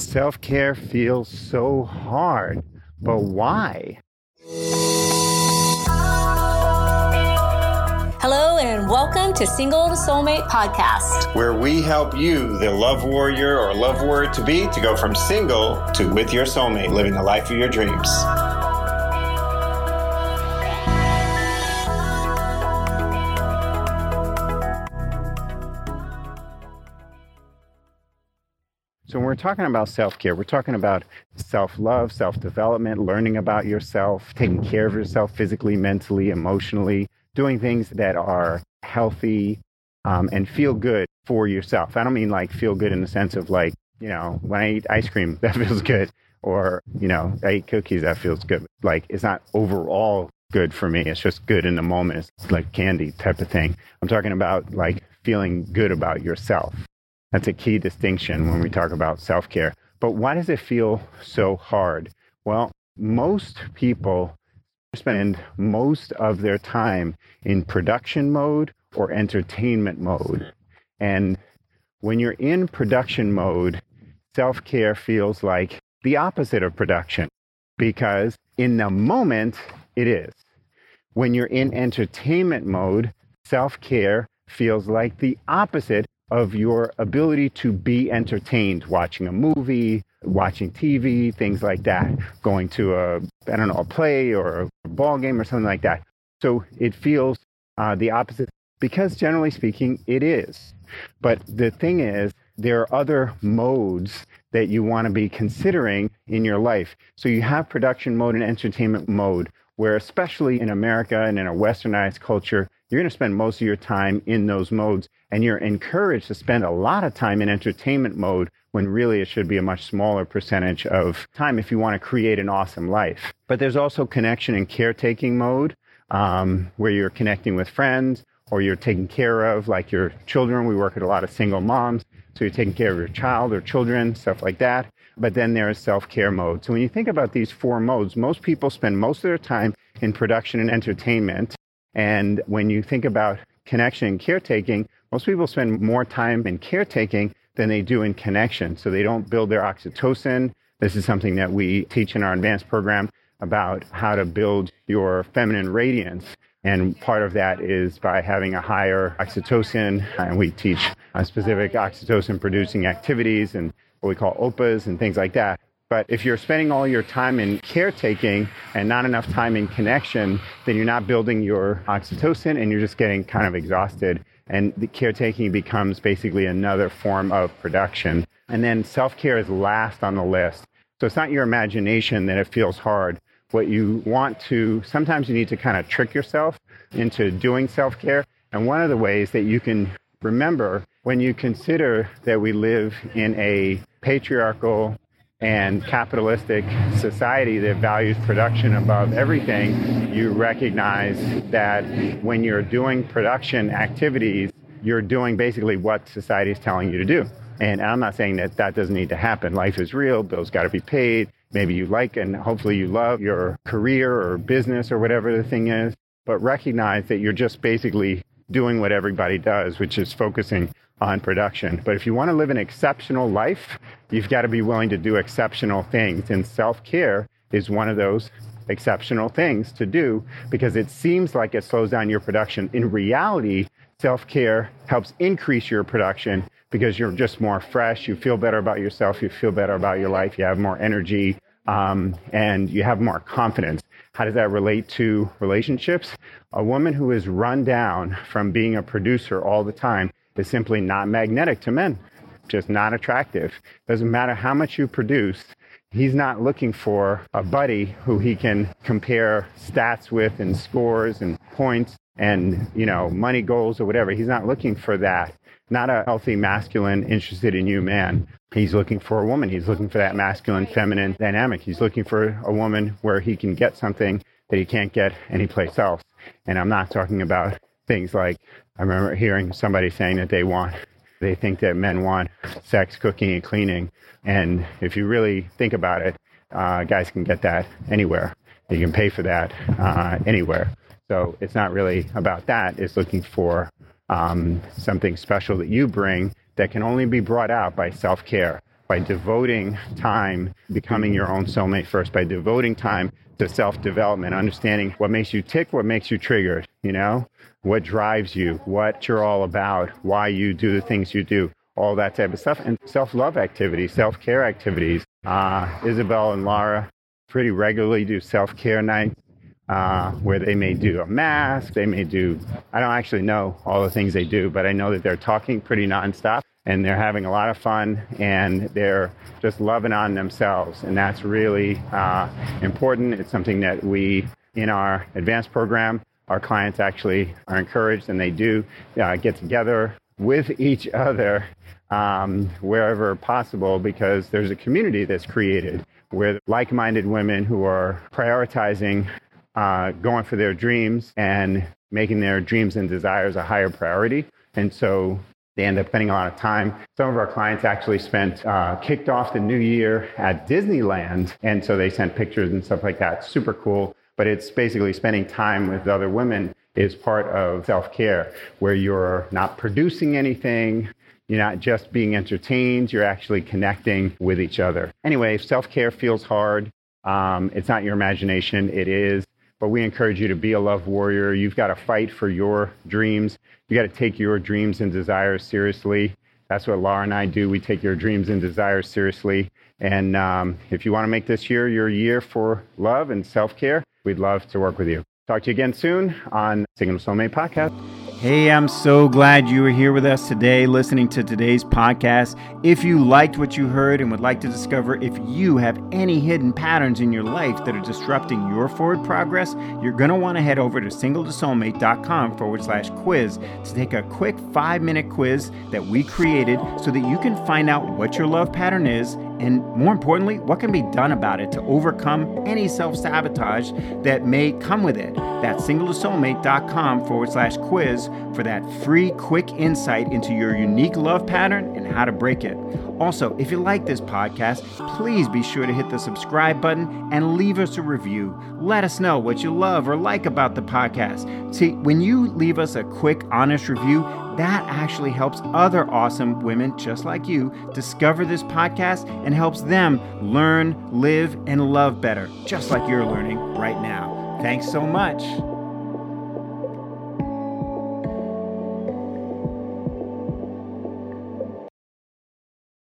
Self care feels so hard, but why? Hello, and welcome to Single to Soulmate podcast, where we help you, the love warrior or love warrior to be, to go from single to with your soulmate, living the life of your dreams. So, when we're talking about self care, we're talking about self love, self development, learning about yourself, taking care of yourself physically, mentally, emotionally, doing things that are healthy um, and feel good for yourself. I don't mean like feel good in the sense of like, you know, when I eat ice cream, that feels good. Or, you know, I eat cookies, that feels good. Like, it's not overall good for me. It's just good in the moment. It's like candy type of thing. I'm talking about like feeling good about yourself. That's a key distinction when we talk about self care. But why does it feel so hard? Well, most people spend most of their time in production mode or entertainment mode. And when you're in production mode, self care feels like the opposite of production because in the moment, it is. When you're in entertainment mode, self care feels like the opposite of your ability to be entertained watching a movie, watching TV, things like that, going to a, I don't know, a play or a ball game or something like that. So it feels uh, the opposite because generally speaking, it is. But the thing is, there are other modes that you want to be considering in your life. So you have production mode and entertainment mode, where especially in America and in a westernized culture, you're going to spend most of your time in those modes and you're encouraged to spend a lot of time in entertainment mode when really it should be a much smaller percentage of time if you want to create an awesome life. But there's also connection and caretaking mode um, where you're connecting with friends or you're taking care of like your children. We work with a lot of single moms. So you're taking care of your child or children, stuff like that. But then there's self care mode. So when you think about these four modes, most people spend most of their time in production and entertainment. And when you think about connection and caretaking, most people spend more time in caretaking than they do in connection. So they don't build their oxytocin. This is something that we teach in our advanced program about how to build your feminine radiance. And part of that is by having a higher oxytocin. And we teach uh, specific oxytocin producing activities and what we call OPAs and things like that. But if you're spending all your time in caretaking and not enough time in connection, then you're not building your oxytocin and you're just getting kind of exhausted. And the caretaking becomes basically another form of production. And then self care is last on the list. So it's not your imagination that it feels hard. What you want to, sometimes you need to kind of trick yourself into doing self care. And one of the ways that you can remember when you consider that we live in a patriarchal and capitalistic society that values production above everything, you recognize that when you're doing production activities, you're doing basically what society is telling you to do. And I'm not saying that that doesn't need to happen. Life is real, bills got to be paid. Maybe you like and hopefully you love your career or business or whatever the thing is, but recognize that you're just basically doing what everybody does, which is focusing on production. But if you want to live an exceptional life, you've got to be willing to do exceptional things. And self care is one of those exceptional things to do because it seems like it slows down your production. In reality, self care helps increase your production because you're just more fresh. You feel better about yourself. You feel better about your life. You have more energy um, and you have more confidence. How does that relate to relationships? A woman who is run down from being a producer all the time is simply not magnetic to men, just not attractive. Doesn't matter how much you produce, he's not looking for a buddy who he can compare stats with and scores and points and, you know, money goals or whatever. He's not looking for that. Not a healthy masculine interested in you man. He's looking for a woman. He's looking for that masculine feminine dynamic. He's looking for a woman where he can get something that he can't get anyplace else. And I'm not talking about things like I remember hearing somebody saying that they want, they think that men want sex, cooking, and cleaning. And if you really think about it, uh, guys can get that anywhere. You can pay for that uh, anywhere. So it's not really about that. It's looking for um, something special that you bring that can only be brought out by self care, by devoting time, becoming your own soulmate first, by devoting time to self development, understanding what makes you tick, what makes you triggered, you know, what drives you, what you're all about, why you do the things you do, all that type of stuff, and self love activities, self care activities. Uh, Isabel and Laura pretty regularly do self care nights. Uh, where they may do a mask, they may do, I don't actually know all the things they do, but I know that they're talking pretty nonstop and they're having a lot of fun and they're just loving on themselves. And that's really uh, important. It's something that we, in our advanced program, our clients actually are encouraged and they do uh, get together with each other um, wherever possible because there's a community that's created where like minded women who are prioritizing uh, going for their dreams and making their dreams and desires a higher priority. And so they end up spending a lot of time. Some of our clients actually spent, uh, kicked off the new year at Disneyland. And so they sent pictures and stuff like that. Super cool. But it's basically spending time with other women is part of self care, where you're not producing anything. You're not just being entertained, you're actually connecting with each other. Anyway, self care feels hard. Um, it's not your imagination, it is. But we encourage you to be a love warrior. You've got to fight for your dreams. You got to take your dreams and desires seriously. That's what Laura and I do. We take your dreams and desires seriously. And um, if you want to make this year your year for love and self care, we'd love to work with you. Talk to you again soon on Single Soulmate Podcast. Hey, I'm so glad you are here with us today listening to today's podcast. If you liked what you heard and would like to discover if you have any hidden patterns in your life that are disrupting your forward progress, you're going to want to head over to singletosoulmate.com forward slash quiz to take a quick five minute quiz that we created so that you can find out what your love pattern is and more importantly, what can be done about it to overcome any self sabotage that may come with it. That's singletosoulmate.com forward slash quiz for that free, quick insight into your unique love pattern and how to break it. Also, if you like this podcast, please be sure to hit the subscribe button and leave us a review. Let us know what you love or like about the podcast. See, when you leave us a quick, honest review, that actually helps other awesome women just like you discover this podcast and helps them learn, live, and love better, just like you're learning right now. Thanks so much.